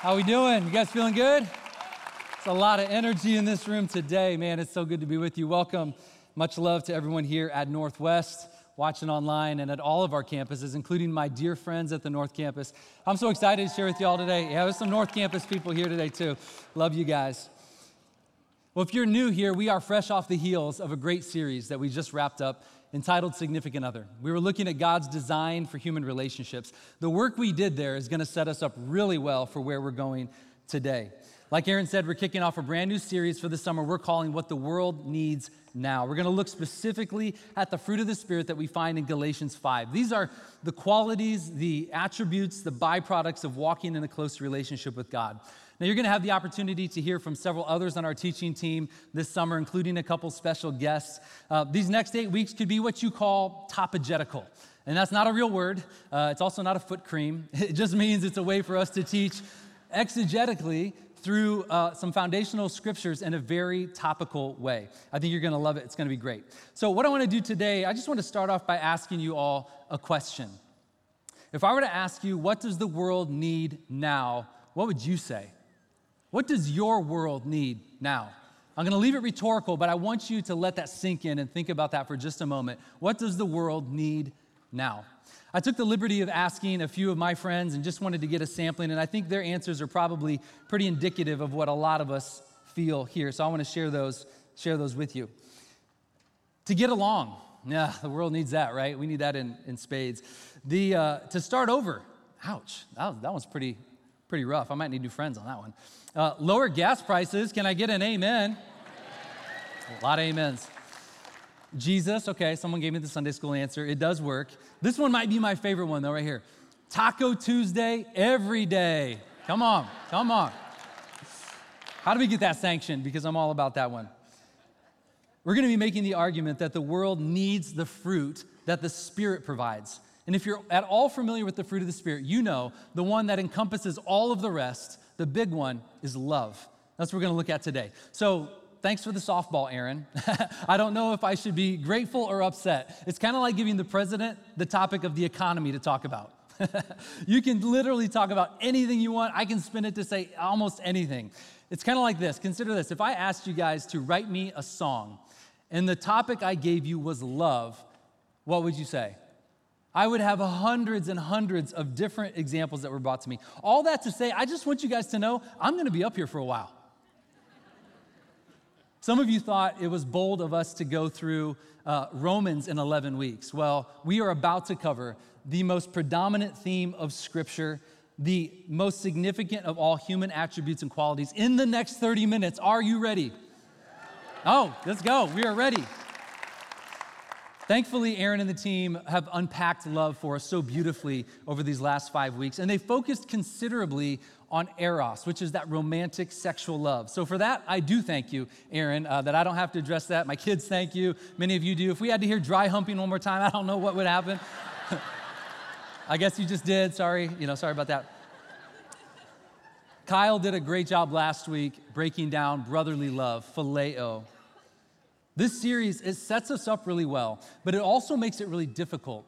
How we doing? You guys feeling good? It's a lot of energy in this room today, man. It's so good to be with you. Welcome. Much love to everyone here at Northwest, watching online, and at all of our campuses, including my dear friends at the North Campus. I'm so excited to share with you all today. Yeah, there's some North Campus people here today, too. Love you guys. Well, if you're new here, we are fresh off the heels of a great series that we just wrapped up entitled Significant Other. We were looking at God's design for human relationships. The work we did there is going to set us up really well for where we're going today. Like Aaron said, we're kicking off a brand new series for the summer we're calling What the World Needs Now. We're going to look specifically at the fruit of the Spirit that we find in Galatians 5. These are the qualities, the attributes, the byproducts of walking in a close relationship with God. Now, you're going to have the opportunity to hear from several others on our teaching team this summer, including a couple special guests. Uh, these next eight weeks could be what you call topogetical. And that's not a real word. Uh, it's also not a foot cream. It just means it's a way for us to teach exegetically through uh, some foundational scriptures in a very topical way. I think you're going to love it. It's going to be great. So, what I want to do today, I just want to start off by asking you all a question. If I were to ask you, what does the world need now? What would you say? What does your world need now? I'm going to leave it rhetorical, but I want you to let that sink in and think about that for just a moment. What does the world need now? I took the liberty of asking a few of my friends and just wanted to get a sampling, and I think their answers are probably pretty indicative of what a lot of us feel here. So I want to share those, share those with you. To get along, yeah, the world needs that, right? We need that in, in spades. The, uh, to start over, ouch, that, was, that one's pretty, pretty rough. I might need new friends on that one. Uh, lower gas prices, can I get an amen? A lot of amens. Jesus, okay, someone gave me the Sunday school answer. It does work. This one might be my favorite one, though, right here. Taco Tuesday every day. Come on, come on. How do we get that sanctioned? Because I'm all about that one. We're going to be making the argument that the world needs the fruit that the Spirit provides. And if you're at all familiar with the fruit of the Spirit, you know the one that encompasses all of the rest, the big one, is love. That's what we're going to look at today. So thanks for the softball, Aaron. I don't know if I should be grateful or upset. It's kind of like giving the president the topic of the economy to talk about. you can literally talk about anything you want. I can spin it to say almost anything. It's kind of like this. Consider this. If I asked you guys to write me a song and the topic I gave you was love, what would you say? I would have hundreds and hundreds of different examples that were brought to me. All that to say, I just want you guys to know I'm going to be up here for a while. Some of you thought it was bold of us to go through uh, Romans in 11 weeks. Well, we are about to cover the most predominant theme of Scripture, the most significant of all human attributes and qualities in the next 30 minutes. Are you ready? Oh, let's go. We are ready. Thankfully, Aaron and the team have unpacked love for us so beautifully over these last five weeks, and they focused considerably on eros, which is that romantic sexual love. So, for that, I do thank you, Aaron, uh, that I don't have to address that. My kids thank you. Many of you do. If we had to hear dry humping one more time, I don't know what would happen. I guess you just did. Sorry. You know, sorry about that. Kyle did a great job last week breaking down brotherly love, phileo. This series, it sets us up really well, but it also makes it really difficult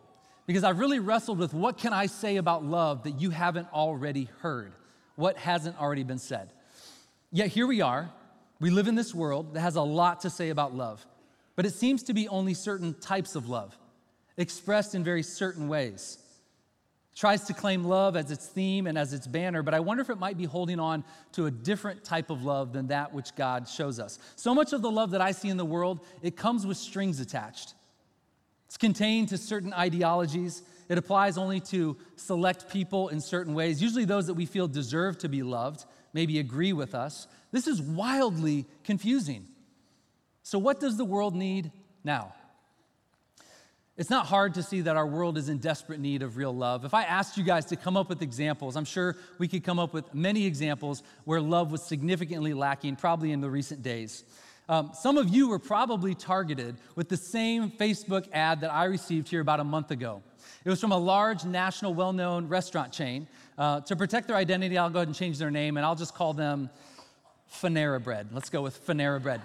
because I've really wrestled with what can I say about love that you haven't already heard, what hasn't already been said. Yet here we are. We live in this world that has a lot to say about love, but it seems to be only certain types of love, expressed in very certain ways tries to claim love as its theme and as its banner, but I wonder if it might be holding on to a different type of love than that which God shows us. So much of the love that I see in the world, it comes with strings attached. It's contained to certain ideologies. It applies only to select people in certain ways, usually those that we feel deserve to be loved, maybe agree with us. This is wildly confusing. So, what does the world need now? It's not hard to see that our world is in desperate need of real love. If I asked you guys to come up with examples, I'm sure we could come up with many examples where love was significantly lacking, probably in the recent days. Um, some of you were probably targeted with the same Facebook ad that I received here about a month ago. It was from a large national, well known restaurant chain. Uh, to protect their identity, I'll go ahead and change their name and I'll just call them Panera Bread. Let's go with Panera Bread.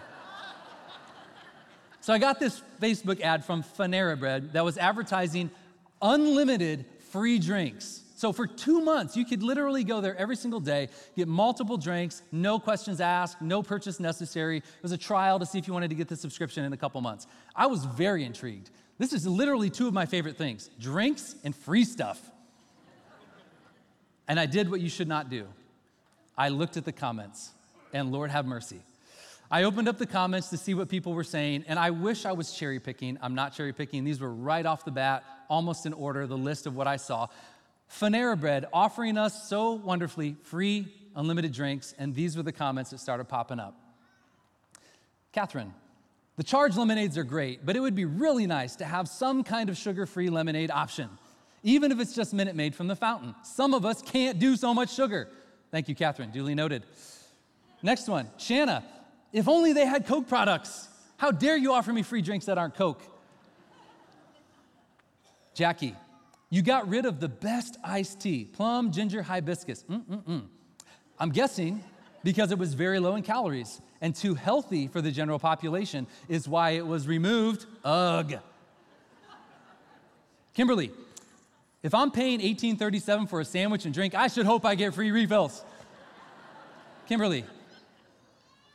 So I got this Facebook ad from Panera Bread that was advertising unlimited free drinks. So for two months, you could literally go there every single day, get multiple drinks, no questions asked, no purchase necessary. It was a trial to see if you wanted to get the subscription in a couple months. I was very intrigued. This is literally two of my favorite things drinks and free stuff. And I did what you should not do. I looked at the comments, and Lord have mercy. I opened up the comments to see what people were saying, and I wish I was cherry picking. I'm not cherry picking. These were right off the bat, almost in order, the list of what I saw. Panera Bread offering us so wonderfully free, unlimited drinks, and these were the comments that started popping up. Catherine, the charged lemonades are great, but it would be really nice to have some kind of sugar free lemonade option, even if it's just Minute Maid from the fountain. Some of us can't do so much sugar. Thank you, Catherine, duly noted. Next one, Shanna, if only they had Coke products. How dare you offer me free drinks that aren't Coke? Jackie, you got rid of the best iced tea, plum, ginger, hibiscus. Mm-mm-mm. I'm guessing because it was very low in calories and too healthy for the general population is why it was removed. Ugh. Kimberly, if I'm paying 1837 for a sandwich and drink, I should hope I get free refills. Kimberly,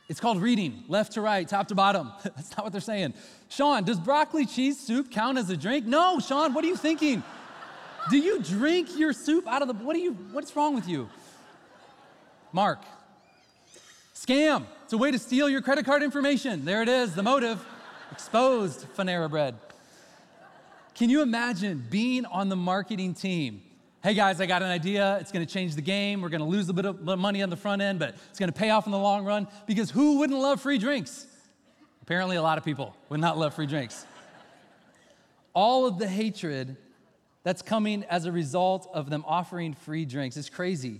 it's called reading, left to right, top to bottom. That's not what they're saying. Sean, does broccoli cheese soup count as a drink? No, Sean, what are you thinking? Do you drink your soup out of the, what are you, what's wrong with you? Mark, scam. It's a way to steal your credit card information. There it is, the motive. Exposed Panera Bread. Can you imagine being on the marketing team? Hey guys, I got an idea. It's gonna change the game. We're gonna lose a bit of money on the front end, but it's gonna pay off in the long run because who wouldn't love free drinks? Apparently, a lot of people would not love free drinks. All of the hatred that's coming as a result of them offering free drinks. It's crazy.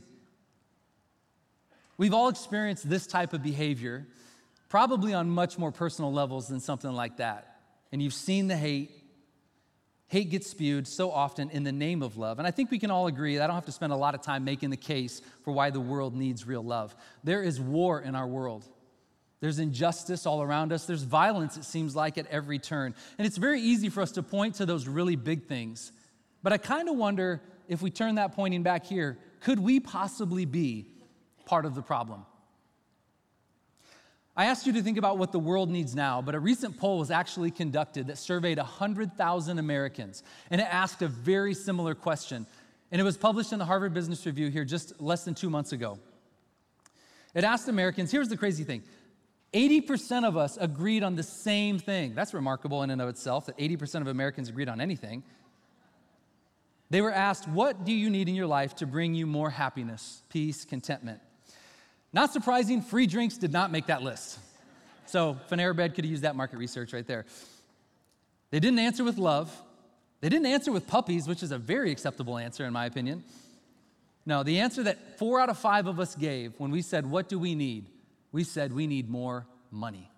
We've all experienced this type of behavior, probably on much more personal levels than something like that. And you've seen the hate. Hate gets spewed so often in the name of love. And I think we can all agree, I don't have to spend a lot of time making the case for why the world needs real love. There is war in our world. There's injustice all around us. There's violence, it seems like, at every turn. And it's very easy for us to point to those really big things but I kind of wonder if we turn that pointing back here, could we possibly be part of the problem? I asked you to think about what the world needs now, but a recent poll was actually conducted that surveyed 100,000 Americans, and it asked a very similar question. And it was published in the Harvard Business Review here just less than two months ago. It asked Americans here's the crazy thing 80% of us agreed on the same thing. That's remarkable in and of itself that 80% of Americans agreed on anything. They were asked, What do you need in your life to bring you more happiness, peace, contentment? Not surprising, free drinks did not make that list. So, Panera Bread could have used that market research right there. They didn't answer with love. They didn't answer with puppies, which is a very acceptable answer, in my opinion. No, the answer that four out of five of us gave when we said, What do we need? We said, We need more money.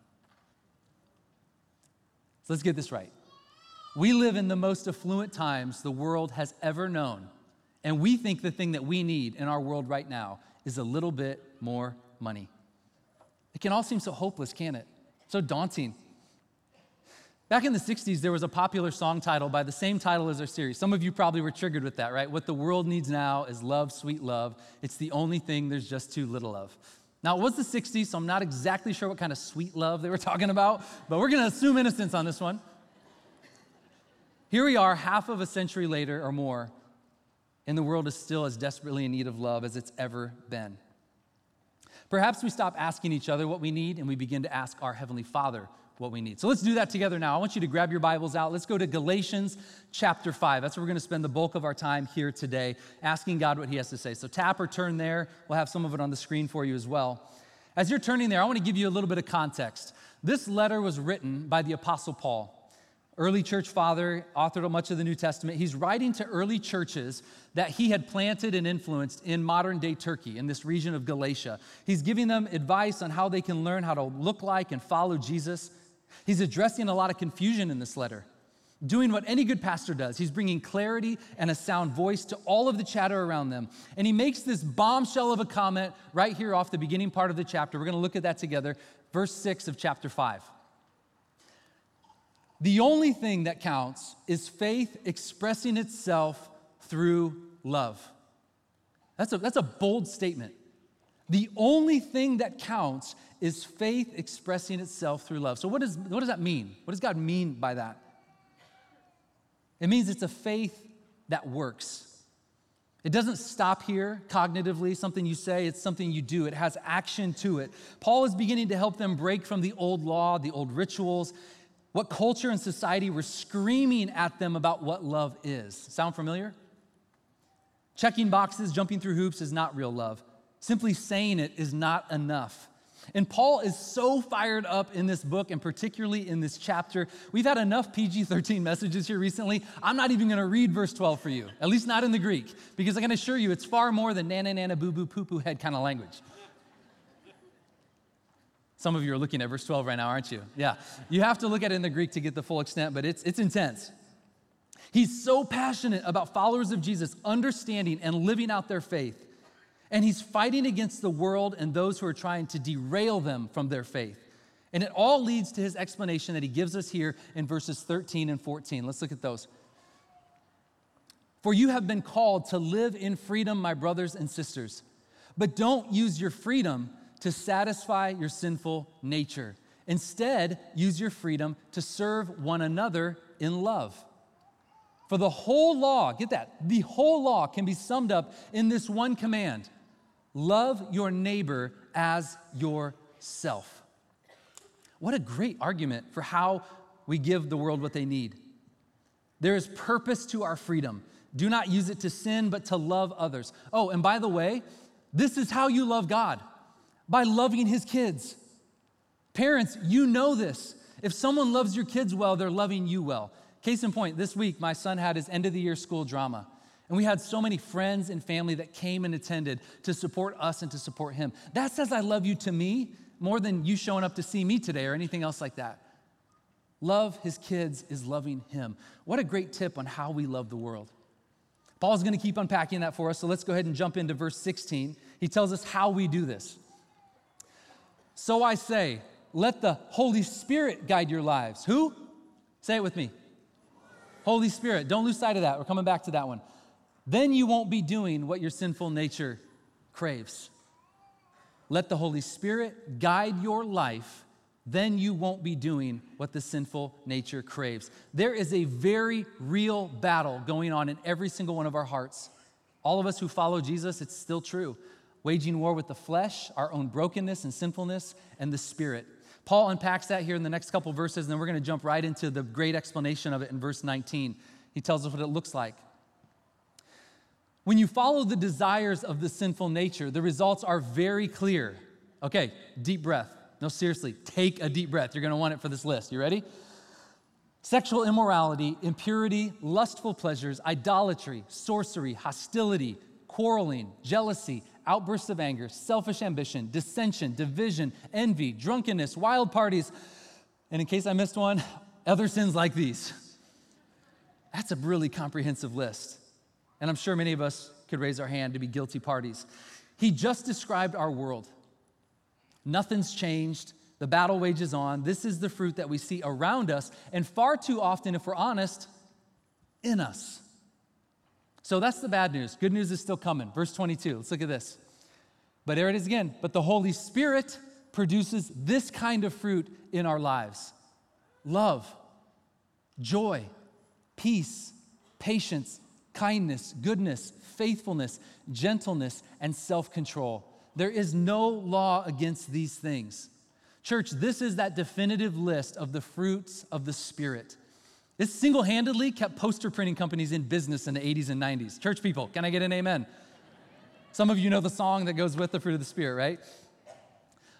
So let's get this right. We live in the most affluent times the world has ever known. And we think the thing that we need in our world right now is a little bit more money. It can all seem so hopeless, can't it? So daunting. Back in the 60s, there was a popular song title by the same title as our series. Some of you probably were triggered with that, right? What the world needs now is love, sweet love. It's the only thing there's just too little of. Now, it was the 60s, so I'm not exactly sure what kind of sweet love they were talking about, but we're gonna assume innocence on this one. Here we are, half of a century later or more, and the world is still as desperately in need of love as it's ever been. Perhaps we stop asking each other what we need and we begin to ask our Heavenly Father what we need. So let's do that together now. I want you to grab your Bibles out. Let's go to Galatians chapter 5. That's where we're going to spend the bulk of our time here today, asking God what He has to say. So tap or turn there. We'll have some of it on the screen for you as well. As you're turning there, I want to give you a little bit of context. This letter was written by the Apostle Paul early church father, authored much of the New Testament. He's writing to early churches that he had planted and influenced in modern day Turkey, in this region of Galatia. He's giving them advice on how they can learn how to look like and follow Jesus. He's addressing a lot of confusion in this letter, doing what any good pastor does. He's bringing clarity and a sound voice to all of the chatter around them. And he makes this bombshell of a comment right here off the beginning part of the chapter. We're going to look at that together, verse 6 of chapter 5. The only thing that counts is faith expressing itself through love. That's a, that's a bold statement. The only thing that counts is faith expressing itself through love. So, what, does, what does that mean? What does God mean by that? It means it's a faith that works. It doesn't stop here cognitively, something you say, it's something you do. It has action to it. Paul is beginning to help them break from the old law, the old rituals, what culture and society were screaming at them about what love is. Sound familiar? Checking boxes, jumping through hoops is not real love. Simply saying it is not enough. And Paul is so fired up in this book, and particularly in this chapter. We've had enough PG 13 messages here recently. I'm not even gonna read verse 12 for you, at least not in the Greek, because I can assure you it's far more than nana nana boo boo poo poo head kind of language. Some of you are looking at verse 12 right now, aren't you? Yeah. You have to look at it in the Greek to get the full extent, but it's, it's intense. He's so passionate about followers of Jesus understanding and living out their faith and he's fighting against the world and those who are trying to derail them from their faith. And it all leads to his explanation that he gives us here in verses 13 and 14. Let's look at those. For you have been called to live in freedom, my brothers and sisters. But don't use your freedom to satisfy your sinful nature. Instead, use your freedom to serve one another in love. For the whole law, get that, the whole law can be summed up in this one command Love your neighbor as yourself. What a great argument for how we give the world what they need. There is purpose to our freedom. Do not use it to sin, but to love others. Oh, and by the way, this is how you love God by loving his kids. Parents, you know this. If someone loves your kids well, they're loving you well. Case in point, this week, my son had his end of the year school drama. And we had so many friends and family that came and attended to support us and to support him. That says I love you to me more than you showing up to see me today or anything else like that. Love his kids is loving him. What a great tip on how we love the world. Paul's to keep unpacking that for us, so let's go ahead and jump into verse 16. He tells us how we do this. So I say, let the Holy Spirit guide your lives. Who? Say it with me. Holy Spirit. Don't lose sight of that. We're coming back to that one then you won't be doing what your sinful nature craves. Let the Holy Spirit guide your life, then you won't be doing what the sinful nature craves. There is a very real battle going on in every single one of our hearts. All of us who follow Jesus, it's still true. Waging war with the flesh, our own brokenness and sinfulness, and the spirit. Paul unpacks that here in the next couple verses, and then we're going to jump right into the great explanation of it in verse 19. He tells us what it looks like. When you follow the desires of the sinful nature, the results are very clear. Okay, deep breath. No, seriously, take a deep breath. You're gonna want it for this list. You ready? Sexual immorality, impurity, lustful pleasures, idolatry, sorcery, hostility, quarreling, jealousy, outbursts of anger, selfish ambition, dissension, division, envy, drunkenness, wild parties, and in case I missed one, other sins like these. That's a really comprehensive list and I'm sure many of us could raise our hand to be guilty parties. He just described our world. Nothing's changed. The battle wages on. This is the fruit that we see around us, and far too often, if we're honest, in us. So that's the bad news. Good news is still coming. Verse 22. Let's look at this. But there it is again. But the Holy Spirit produces this kind of fruit in our lives love, joy, peace, patience, kindness, goodness, faithfulness, gentleness, and self control. There is no law against these things. Church, this is that definitive list of the fruits of the Spirit. This single handedly kept poster printing companies in business in the 80s and 90s. Church people, can I get an amen? Some of you know the song that goes with the fruit of the Spirit, right?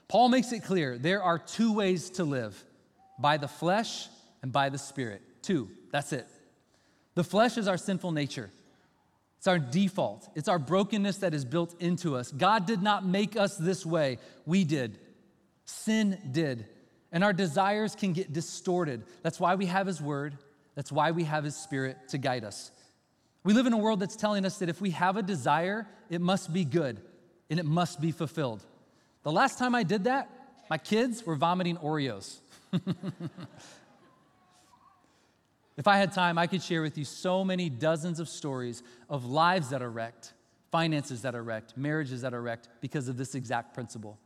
Paul makes it clear there are two ways to live by the flesh and by the Spirit. Two, that's it. The flesh is our sinful nature. It's our default. It's our brokenness that is built into us. God did not make us this way, we did. Sin did. And our desires can get distorted. That's why we have His Word. That's why we have His Spirit to guide us. We live in a world that's telling us that if we have a desire, it must be good and it must be fulfilled. The last time I did that, my kids were vomiting Oreos. If I had time, I could share with you so many dozens of stories of lives that are wrecked, finances that are wrecked, marriages that are wrecked because of this exact principle.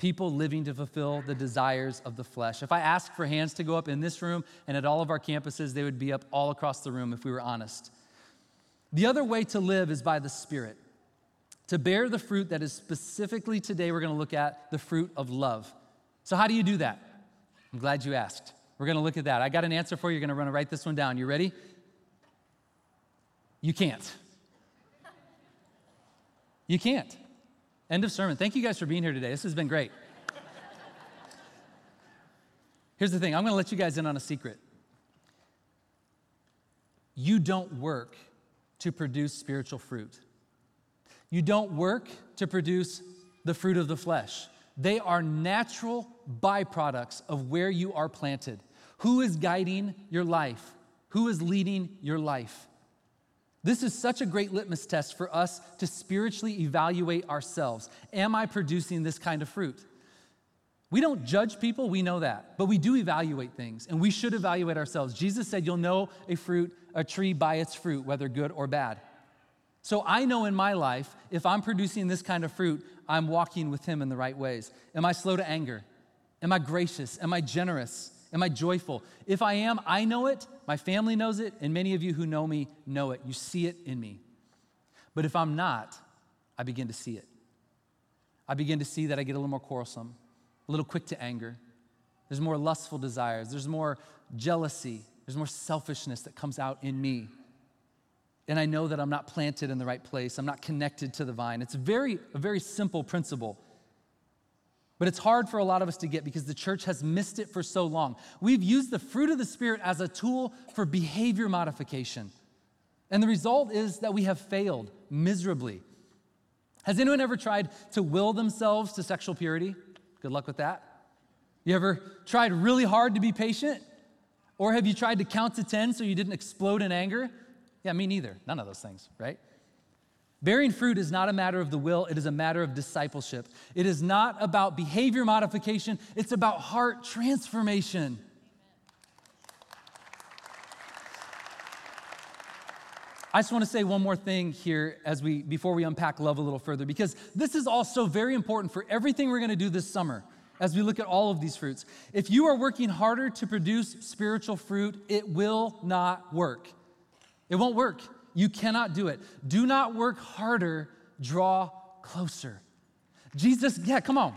People living to fulfill the desires of the flesh. If I asked for hands to go up in this room and at all of our campuses, they would be up all across the room if we were honest. The other way to live is by the Spirit, to bear the fruit that is specifically today, we're going to look at the fruit of love. So, how do you do that? I'm glad you asked. We're going to look at that. I got an answer for you. You're going to write this one down. You ready? You can't. You can't. End of sermon. Thank you guys for being here today. This has been great. Here's the thing I'm going to let you guys in on a secret. You don't work to produce spiritual fruit. You don't work to produce the fruit of the flesh. They are natural byproducts of where you are planted. Who is guiding your life? Who is leading your life? This is such a great litmus test for us to spiritually evaluate ourselves. Am I producing this kind of fruit? We don't judge people, we know that, but we do evaluate things, and we should evaluate ourselves. Jesus said, You'll know a fruit, a tree by its fruit, whether good or bad. So I know in my life, if I'm producing this kind of fruit, I'm walking with Him in the right ways. Am I slow to anger? Am I gracious? Am I generous? Am I joyful? If I am, I know it, my family knows it, and many of you who know me know it. You see it in me. But if I'm not, I begin to see it. I begin to see that I get a little more quarrelsome a little quick to anger. There's more lustful desires. There's more jealousy. There's more selfishness that comes out in me. And I know that I'm not planted in the right place. I'm not connected to the vine. It's very, a very simple principle. But it's hard for a lot of us to get because the church has missed it for so long. We've used the fruit of the Spirit as a tool for behavior modification. And the result is that we have failed miserably. Has anyone ever tried to will themselves to sexual purity? Good luck with that. You ever tried really hard to be patient? Or have you tried to count to 10 so you didn't explode in anger? Yeah, me neither. None of those things, right? Bearing fruit is not a matter of the will, it is a matter of discipleship. It is not about behavior modification, it's about heart transformation. I just want to say one more thing here as we before we unpack love a little further because this is also very important for everything we're going to do this summer as we look at all of these fruits. If you are working harder to produce spiritual fruit, it will not work. It won't work. You cannot do it. Do not work harder, draw closer. Jesus, yeah, come on.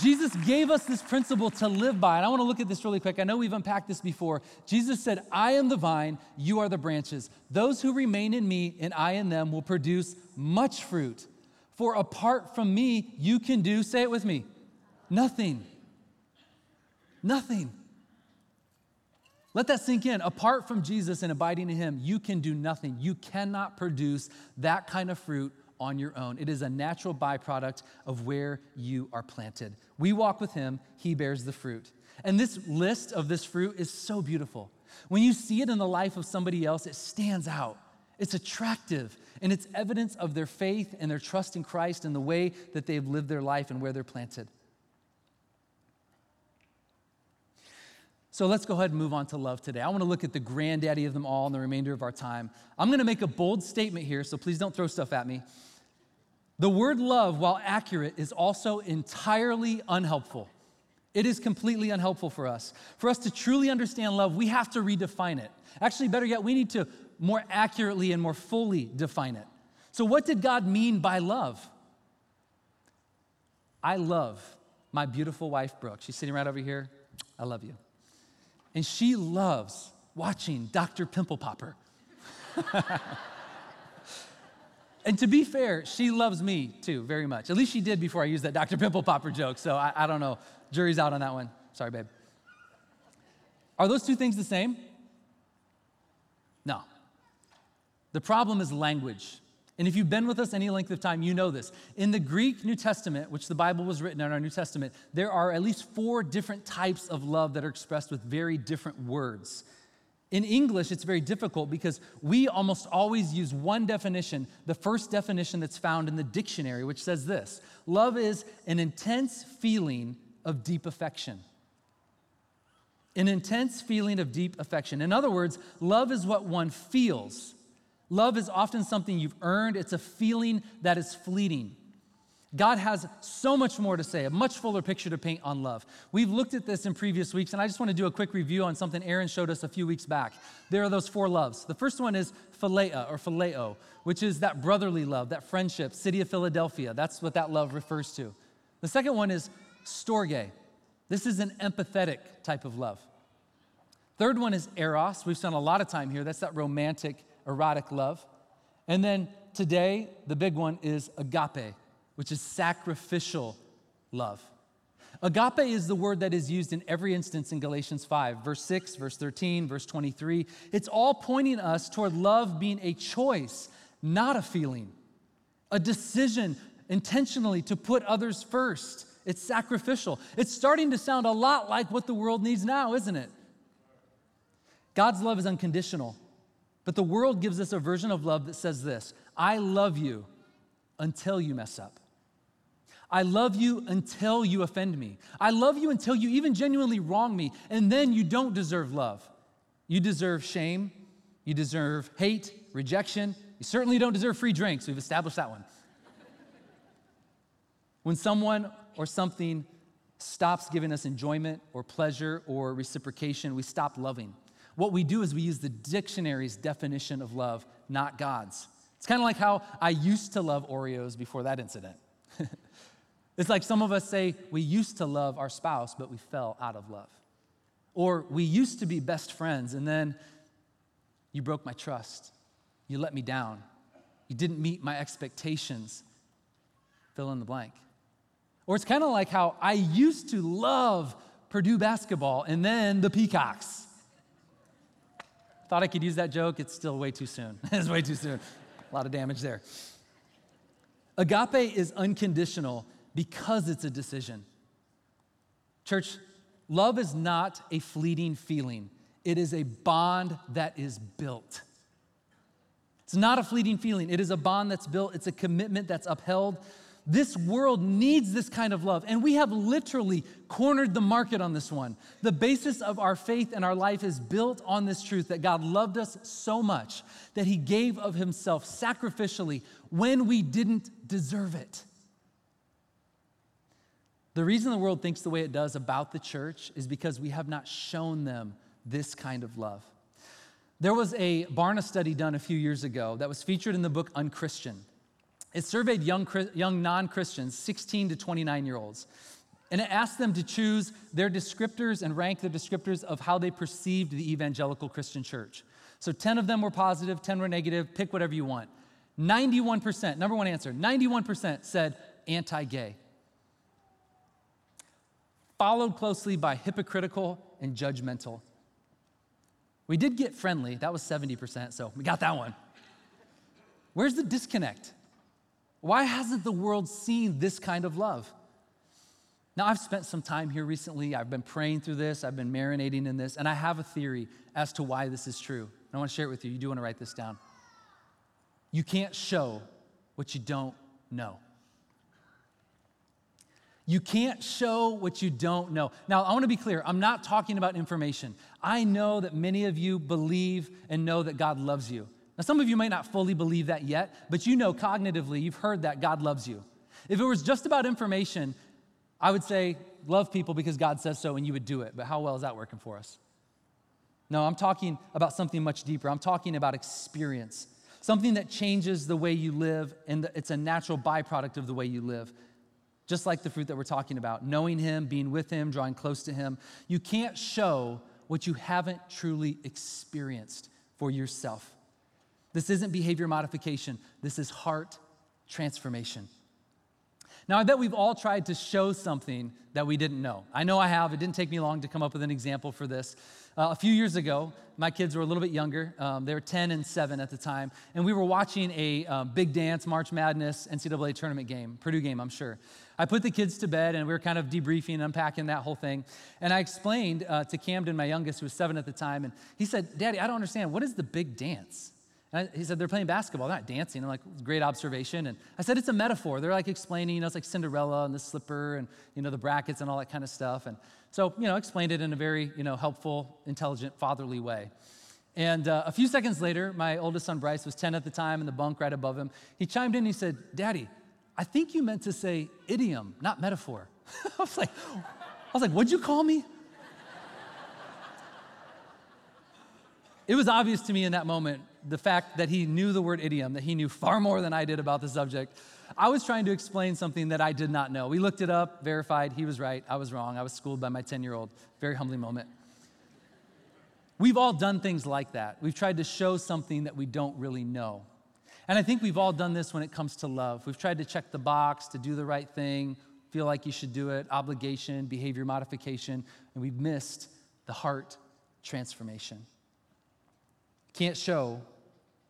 Jesus gave us this principle to live by. And I want to look at this really quick. I know we've unpacked this before. Jesus said, I am the vine, you are the branches. Those who remain in me and I in them will produce much fruit. For apart from me, you can do, say it with me, nothing. Nothing. Let that sink in. Apart from Jesus and abiding in Him, you can do nothing. You cannot produce that kind of fruit on your own. It is a natural byproduct of where you are planted. We walk with Him, He bears the fruit. And this list of this fruit is so beautiful. When you see it in the life of somebody else, it stands out. It's attractive, and it's evidence of their faith and their trust in Christ and the way that they've lived their life and where they're planted. So let's go ahead and move on to love today. I want to look at the granddaddy of them all in the remainder of our time. I'm going to make a bold statement here, so please don't throw stuff at me. The word love, while accurate, is also entirely unhelpful. It is completely unhelpful for us. For us to truly understand love, we have to redefine it. Actually, better yet, we need to more accurately and more fully define it. So, what did God mean by love? I love my beautiful wife, Brooke. She's sitting right over here. I love you. And she loves watching Dr. Pimple Popper. And to be fair, she loves me too very much. At least she did before I used that Dr. Pimple Popper joke. So I, I don't know. Jury's out on that one. Sorry, babe. Are those two things the same? No. The problem is language. And if you've been with us any length of time, you know this. In the Greek New Testament, which the Bible was written in our New Testament, there are at least four different types of love that are expressed with very different words. In English, it's very difficult because we almost always use one definition, the first definition that's found in the dictionary, which says this Love is an intense feeling of deep affection. An intense feeling of deep affection. In other words, love is what one feels Love is often something you've earned, it's a feeling that is fleeting. God has so much more to say, a much fuller picture to paint on love. We've looked at this in previous weeks, and I just want to do a quick review on something Aaron showed us a few weeks back. There are those four loves. The first one is philia or phileo, which is that brotherly love, that friendship, city of Philadelphia. That's what that love refers to. The second one is storge. This is an empathetic type of love. Third one is eros. We've spent a lot of time here. That's that romantic, erotic love. And then today, the big one is agape which is sacrificial love. Agape is the word that is used in every instance in Galatians 5, verse 6, verse 13, verse 23. It's all pointing us toward love being a choice, not a feeling, a decision intentionally to put others first. It's sacrificial. It's starting to sound a lot like what the world needs now, isn't it? God's love is unconditional, but the world gives us a version of love that says this I love you until you mess up. I love you until you offend me. I love you until you even genuinely wrong me, and then you don't deserve love. You deserve shame, you deserve hate, rejection. You certainly don't deserve free drinks. We've established that one. when someone or something stops giving us enjoyment or pleasure or reciprocation, we stop loving. What we do is we use the dictionary's definition of love, not God's. It's kind of like how I used to love Oreos before that incident. It's like some of us say we used to love our spouse, but we fell out of love. Or we used to be best friends, and then you broke my trust. You let me down. You didn't meet my expectations. Fill in the blank. Or it's kind of like how I used to love Purdue basketball and then the Peacocks. Thought I could use that joke. It's still way too soon. it's way too soon. A lot of damage there. Agape is unconditional because it's a decision. Church, love is not a fleeting feeling, it is a bond that is built. It's not a fleeting feeling, it is a bond that's built, it's a commitment that's upheld. This world needs this kind of love, and we have literally cornered the market on this one. The basis of our faith and our life is built on this truth that God loved us so much that He gave of Himself sacrificially when we didn't deserve it. The reason the world thinks the way it does about the church is because we have not shown them this kind of love. There was a Barna study done a few years ago that was featured in the book Unchristian. It surveyed young, young non Christians, 16 to 29 year olds, and it asked them to choose their descriptors and rank their descriptors of how they perceived the evangelical Christian church. So 10 of them were positive, 10 were negative, pick whatever you want. 91%, number one answer, 91% said anti gay followed closely by hypocritical and judgmental. We did get friendly, that was 70%, so we got that one. Where's the disconnect? Why hasn't the world seen this kind of love? Now, I've spent some time here recently. I've been praying through this, I've been marinating in this, and I have a theory as to why this is true. And I want to share it with you. You do want to write this down. You can't show what you don't know. You can't show what you don't know. Now, I want to be clear. I'm not talking about information. I know that many of you believe and know that God loves you. Now, some of you might not fully believe that yet, but you know cognitively, you've heard that God loves you. If it was just about information, I would say, love people because God says so and you would do it. But how well is that working for us? No, I'm talking about something much deeper. I'm talking about experience, something that changes the way you live, and it's a natural byproduct of the way you live just like the fruit that we're talking about knowing Him, being with Him, drawing close to Him. You can't show what you haven't truly experienced for yourself. This isn't behavior modification, this is heart transformation. Now, I bet we've all tried to show something that we didn't know. I know I have. It didn't take me long to come up with an example for this. Uh, a few years ago, my kids were a little bit younger. Um, they were 10 and 7 at the time. And we were watching a um, big dance, March Madness, NCAA tournament game, Purdue game, I'm sure. I put the kids to bed and we were kind of debriefing, unpacking that whole thing. And I explained uh, to Camden, my youngest, who was seven at the time, and he said, Daddy, I don't understand. What is the big dance? He said, They're playing basketball, they're not dancing. I'm like, Great observation. And I said, It's a metaphor. They're like explaining, you know, it's like Cinderella and the slipper and, you know, the brackets and all that kind of stuff. And so, you know, explained it in a very, you know, helpful, intelligent, fatherly way. And uh, a few seconds later, my oldest son Bryce was 10 at the time in the bunk right above him. He chimed in and he said, Daddy, I think you meant to say idiom, not metaphor. I was like, I was like, what'd you call me? it was obvious to me in that moment the fact that he knew the word idiom, that he knew far more than I did about the subject. I was trying to explain something that I did not know. We looked it up, verified, he was right, I was wrong. I was schooled by my 10 year old. Very humbling moment. We've all done things like that. We've tried to show something that we don't really know. And I think we've all done this when it comes to love. We've tried to check the box, to do the right thing, feel like you should do it, obligation, behavior modification, and we've missed the heart transformation. Can't show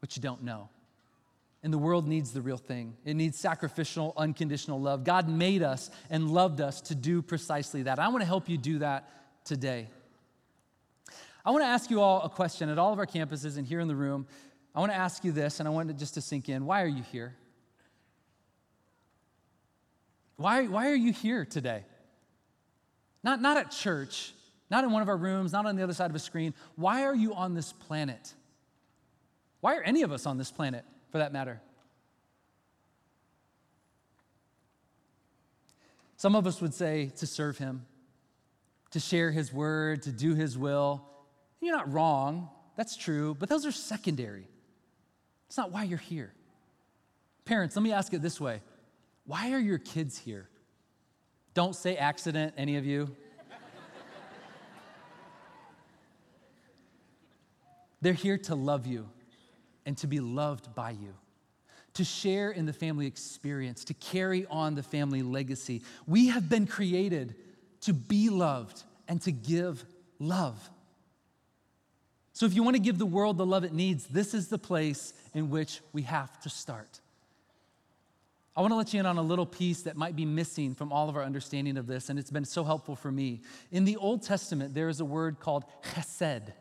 what you don't know. And the world needs the real thing. It needs sacrificial, unconditional love. God made us and loved us to do precisely that. I want to help you do that today. I want to ask you all a question at all of our campuses and here in the room. I want to ask you this, and I want it just to sink in. Why are you here? Why, why are you here today? Not, not at church, not in one of our rooms, not on the other side of a screen. Why are you on this planet? Why are any of us on this planet, for that matter? Some of us would say to serve Him, to share His word, to do His will. You're not wrong, that's true, but those are secondary. It's not why you're here. Parents, let me ask it this way Why are your kids here? Don't say accident, any of you. They're here to love you and to be loved by you, to share in the family experience, to carry on the family legacy. We have been created to be loved and to give love. So, if you want to give the world the love it needs, this is the place in which we have to start. I want to let you in on a little piece that might be missing from all of our understanding of this, and it's been so helpful for me. In the Old Testament, there is a word called chesed.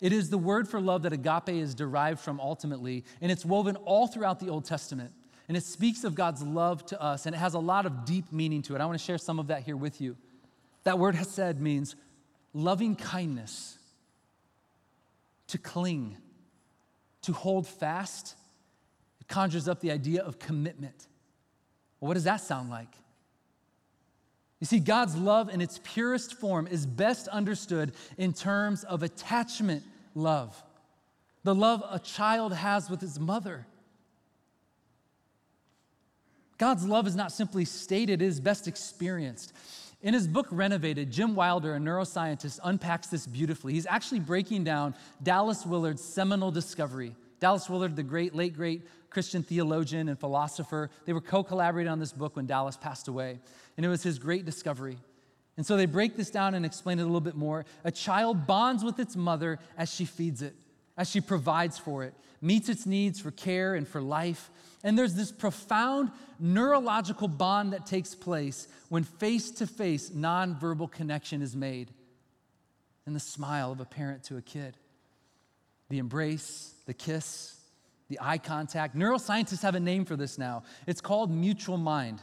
It is the word for love that agape is derived from ultimately, and it's woven all throughout the Old Testament. And it speaks of God's love to us, and it has a lot of deep meaning to it. I want to share some of that here with you. That word chesed means loving kindness, to cling, to hold fast. It conjures up the idea of commitment. Well, what does that sound like? You see, God's love in its purest form is best understood in terms of attachment love, the love a child has with his mother. God's love is not simply stated, it is best experienced. In his book Renovated, Jim Wilder, a neuroscientist, unpacks this beautifully. He's actually breaking down Dallas Willard's seminal discovery. Dallas Willard, the great, late, great Christian theologian and philosopher, they were co collaborating on this book when Dallas passed away and it was his great discovery. And so they break this down and explain it a little bit more. A child bonds with its mother as she feeds it, as she provides for it, meets its needs for care and for life. And there's this profound neurological bond that takes place when face to face nonverbal connection is made. And the smile of a parent to a kid, the embrace, the kiss, the eye contact. Neuroscientists have a name for this now. It's called mutual mind.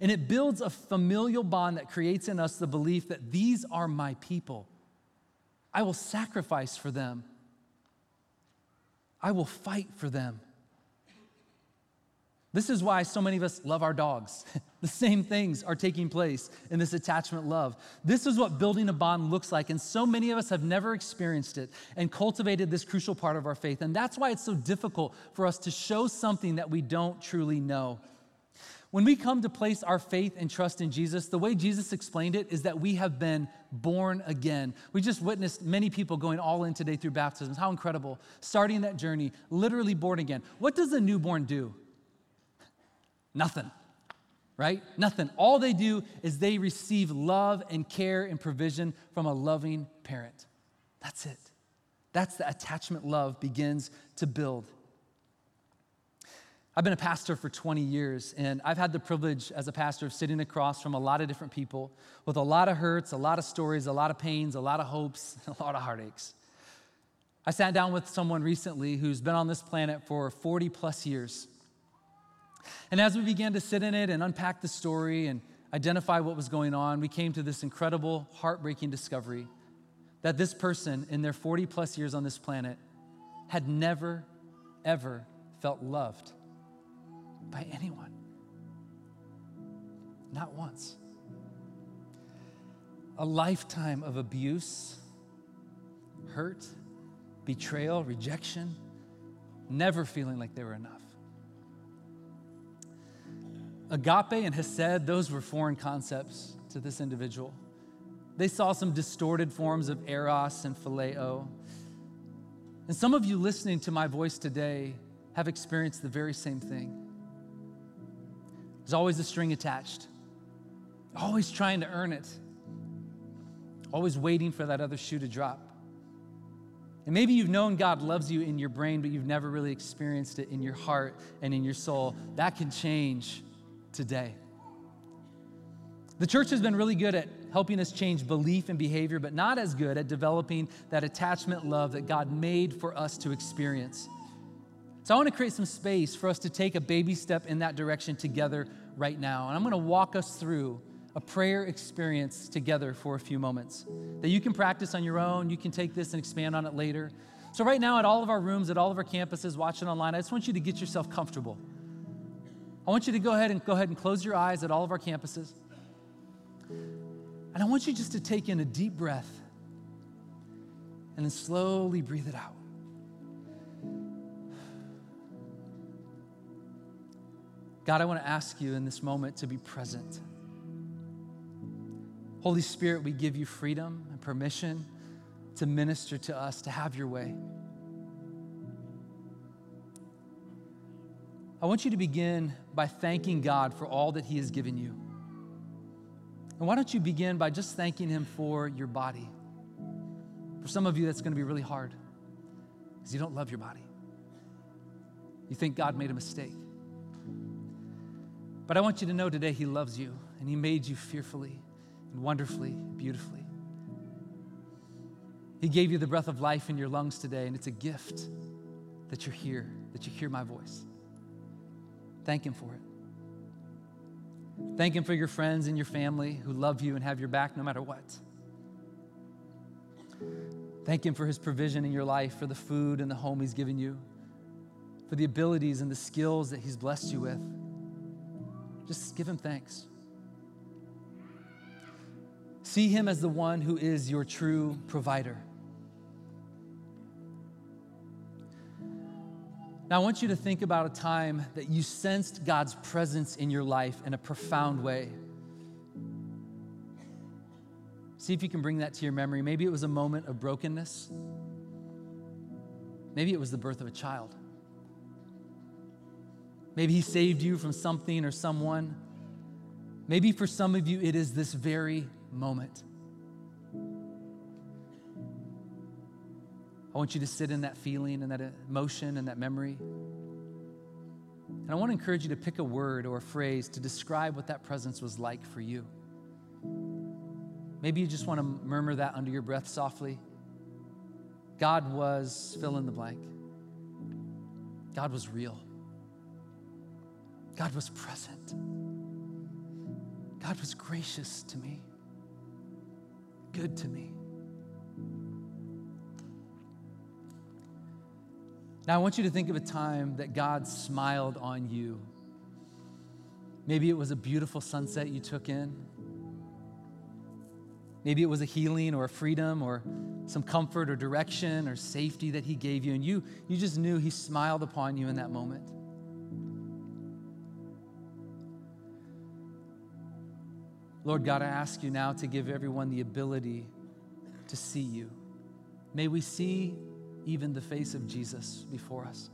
And it builds a familial bond that creates in us the belief that these are my people. I will sacrifice for them. I will fight for them. This is why so many of us love our dogs. the same things are taking place in this attachment love. This is what building a bond looks like, and so many of us have never experienced it and cultivated this crucial part of our faith. And that's why it's so difficult for us to show something that we don't truly know. When we come to place our faith and trust in Jesus, the way Jesus explained it is that we have been born again. We just witnessed many people going all in today through baptisms. How incredible. Starting that journey, literally born again. What does a newborn do? Nothing, right? Nothing. All they do is they receive love and care and provision from a loving parent. That's it. That's the attachment love begins to build. I've been a pastor for 20 years, and I've had the privilege as a pastor of sitting across from a lot of different people with a lot of hurts, a lot of stories, a lot of pains, a lot of hopes, a lot of heartaches. I sat down with someone recently who's been on this planet for 40 plus years. And as we began to sit in it and unpack the story and identify what was going on, we came to this incredible, heartbreaking discovery that this person in their 40 plus years on this planet had never, ever felt loved by anyone. Not once. A lifetime of abuse, hurt, betrayal, rejection, never feeling like they were enough. Agape and Hesed, those were foreign concepts to this individual. They saw some distorted forms of eros and phileo. And some of you listening to my voice today have experienced the very same thing. There's always a string attached, always trying to earn it, always waiting for that other shoe to drop. And maybe you've known God loves you in your brain, but you've never really experienced it in your heart and in your soul. That can change today. The church has been really good at helping us change belief and behavior, but not as good at developing that attachment love that God made for us to experience. So I want to create some space for us to take a baby step in that direction together right now. And I'm going to walk us through a prayer experience together for a few moments that you can practice on your own. You can take this and expand on it later. So, right now, at all of our rooms, at all of our campuses, watching online, I just want you to get yourself comfortable. I want you to go ahead and go ahead and close your eyes at all of our campuses. And I want you just to take in a deep breath and then slowly breathe it out. God, I want to ask you in this moment to be present. Holy Spirit, we give you freedom and permission to minister to us, to have your way. I want you to begin by thanking God for all that He has given you. And why don't you begin by just thanking Him for your body? For some of you, that's going to be really hard because you don't love your body. You think God made a mistake. But I want you to know today He loves you and He made you fearfully and wonderfully, beautifully. He gave you the breath of life in your lungs today, and it's a gift that you're here, that you hear my voice. Thank Him for it. Thank Him for your friends and your family who love you and have your back no matter what. Thank Him for His provision in your life, for the food and the home He's given you, for the abilities and the skills that He's blessed you with. Just give Him thanks. See him as the one who is your true provider. Now, I want you to think about a time that you sensed God's presence in your life in a profound way. See if you can bring that to your memory. Maybe it was a moment of brokenness. Maybe it was the birth of a child. Maybe He saved you from something or someone. Maybe for some of you, it is this very moment. I want you to sit in that feeling and that emotion and that memory. And I want to encourage you to pick a word or a phrase to describe what that presence was like for you. Maybe you just want to murmur that under your breath softly. God was fill in the blank. God was real. God was present. God was gracious to me good to me. Now, I want you to think of a time that God smiled on you. Maybe it was a beautiful sunset you took in. Maybe it was a healing or a freedom or some comfort or direction or safety that He gave you, and you, you just knew He smiled upon you in that moment. Lord God, I ask you now to give everyone the ability to see you. May we see even the face of Jesus before us.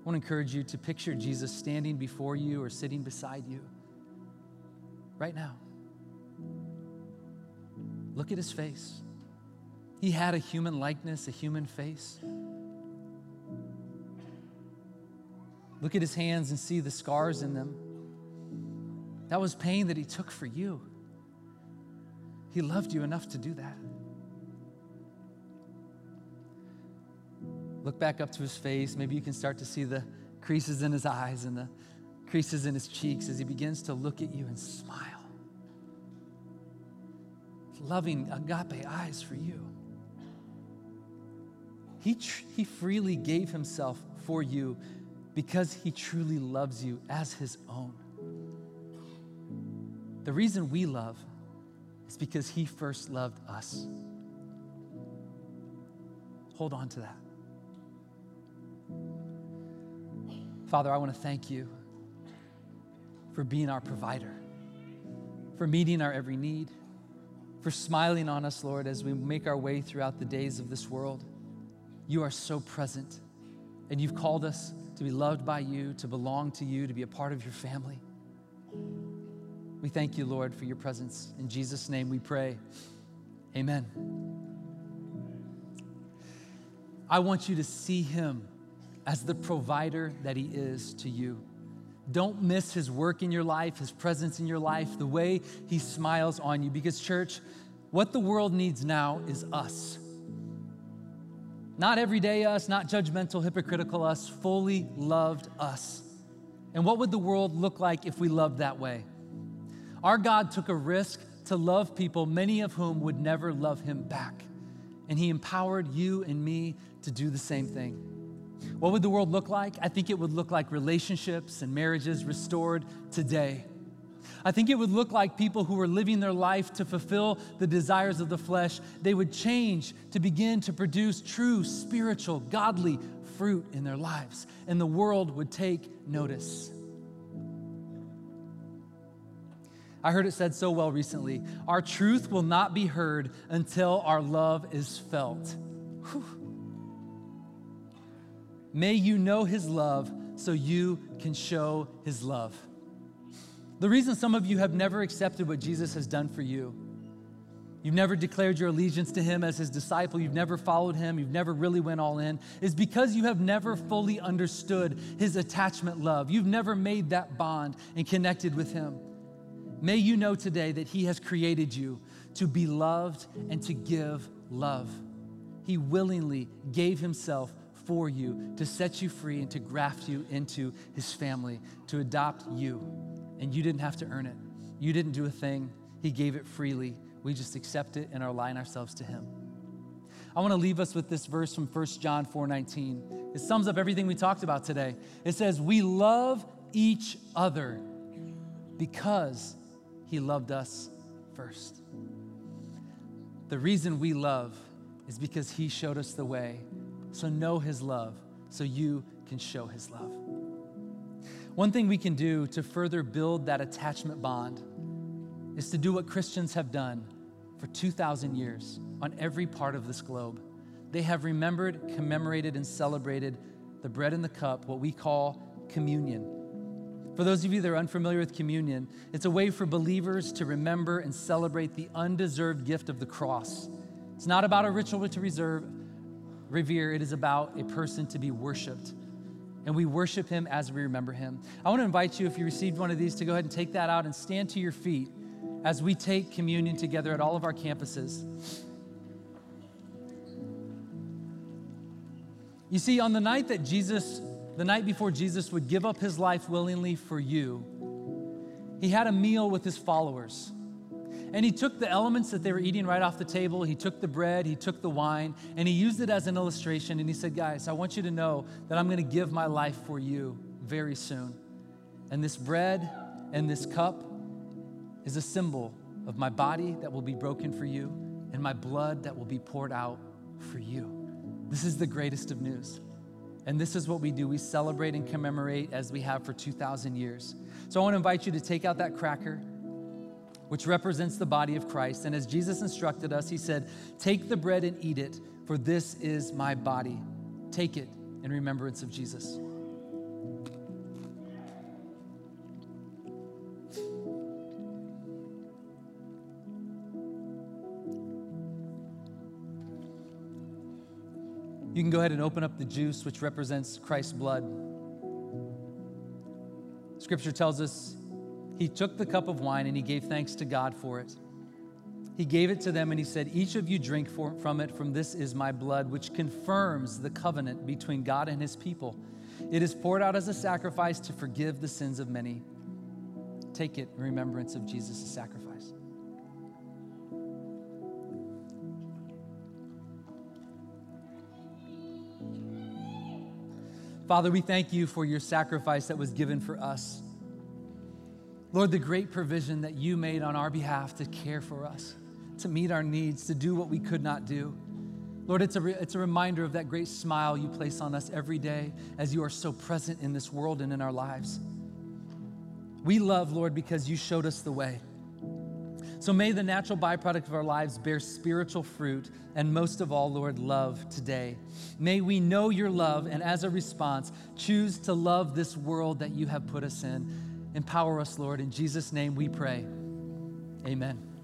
I want to encourage you to picture Jesus standing before you or sitting beside you right now. Look at his face. He had a human likeness, a human face. Look at his hands and see the scars in them. That was pain that He took for you. He loved you enough to do that. Look back up to His face. Maybe you can start to see the creases in His eyes and the creases in His cheeks as He begins to look at you and smile. loving agape eyes for you. He, tr- he freely gave himself for you because he truly loves you as his own. The reason we love is because he first loved us. Hold on to that. Father, I want to thank you for being our provider, for meeting our every need, for smiling on us, Lord, as we make our way throughout the days of this world. You are so present, and you've called us to be loved by you, to belong to you, to be a part of your family. We thank you, Lord, for your presence. In Jesus' name we pray. Amen. I want you to see him as the provider that he is to you. Don't miss his work in your life, his presence in your life, the way he smiles on you. Because, church, what the world needs now is us. Not everyday us, not judgmental, hypocritical us, fully loved us. And what would the world look like if we loved that way? Our God took a risk to love people, many of whom would never love him back. And he empowered you and me to do the same thing. What would the world look like? I think it would look like relationships and marriages restored today. I think it would look like people who were living their life to fulfill the desires of the flesh, they would change to begin to produce true spiritual, godly fruit in their lives, and the world would take notice. I heard it said so well recently our truth will not be heard until our love is felt. Whew. May you know his love so you can show his love. The reason some of you have never accepted what Jesus has done for you, you've never declared your allegiance to him as his disciple, you've never followed him, you've never really went all in, is because you have never fully understood his attachment love. You've never made that bond and connected with him. May you know today that he has created you to be loved and to give love. He willingly gave himself for you to set you free and to graft you into his family, to adopt you. And you didn't have to earn it. You didn't do a thing. He gave it freely. We just accept it and align ourselves to him. I want to leave us with this verse from 1 John 4:19. It sums up everything we talked about today. It says, "We love each other because he loved us first." The reason we love is because he showed us the way. So know his love so you can show his love. One thing we can do to further build that attachment bond is to do what Christians have done for 2,000 years on every part of this globe. They have remembered, commemorated, and celebrated the bread and the cup, what we call communion. For those of you that are unfamiliar with communion, it's a way for believers to remember and celebrate the undeserved gift of the cross. It's not about a ritual to reserve, revere, it is about a person to be worshiped and we worship him as we remember him. I want to invite you, if you received one of these, to go ahead and take that out and stand to your feet as we take communion together at all of our campuses. You see, on the night that Jesus, the night before Jesus would give up his life willingly for you, he had a meal with his followers. And he took the elements that they were eating right off the table. He took the bread, he took the wine, and he used it as an illustration. And he said, Guys, I want you to know that I'm going to give my life for you very soon. And this bread and this cup is a symbol of my body that will be broken for you and my blood that will be poured out for you. This is the greatest of news. And this is what we do. We celebrate and commemorate as we have for 2,000 years. So I want to invite you to take out that cracker which represents the body of Christ. And as Jesus instructed us, he said, Take the bread and eat it, for this is my body. Take it in remembrance of Jesus. You can go ahead and open up the juice, which represents Christ's blood. Scripture tells us he took the cup of wine and he gave thanks to God for it. He gave it to them and he said, Each of you drink for, from it, from this is my blood, which confirms the covenant between God and his people. It is poured out as a sacrifice to forgive the sins of many. Take it in remembrance of Jesus' sacrifice. Father, we thank you for your sacrifice that was given for us. Lord, the great provision that you made on our behalf to care for us, to meet our needs, to do what we could not do. Lord, it's a, re- it's a reminder of that great smile you place on us every day as you are so present in this world and in our lives. We love, Lord, because you showed us the way. So may the natural byproduct of our lives bear spiritual fruit, and most of all, Lord, love today. May we know your love, and as a response, choose to love this world that you have put us in. Empower us, Lord. In Jesus' name we pray. Amen.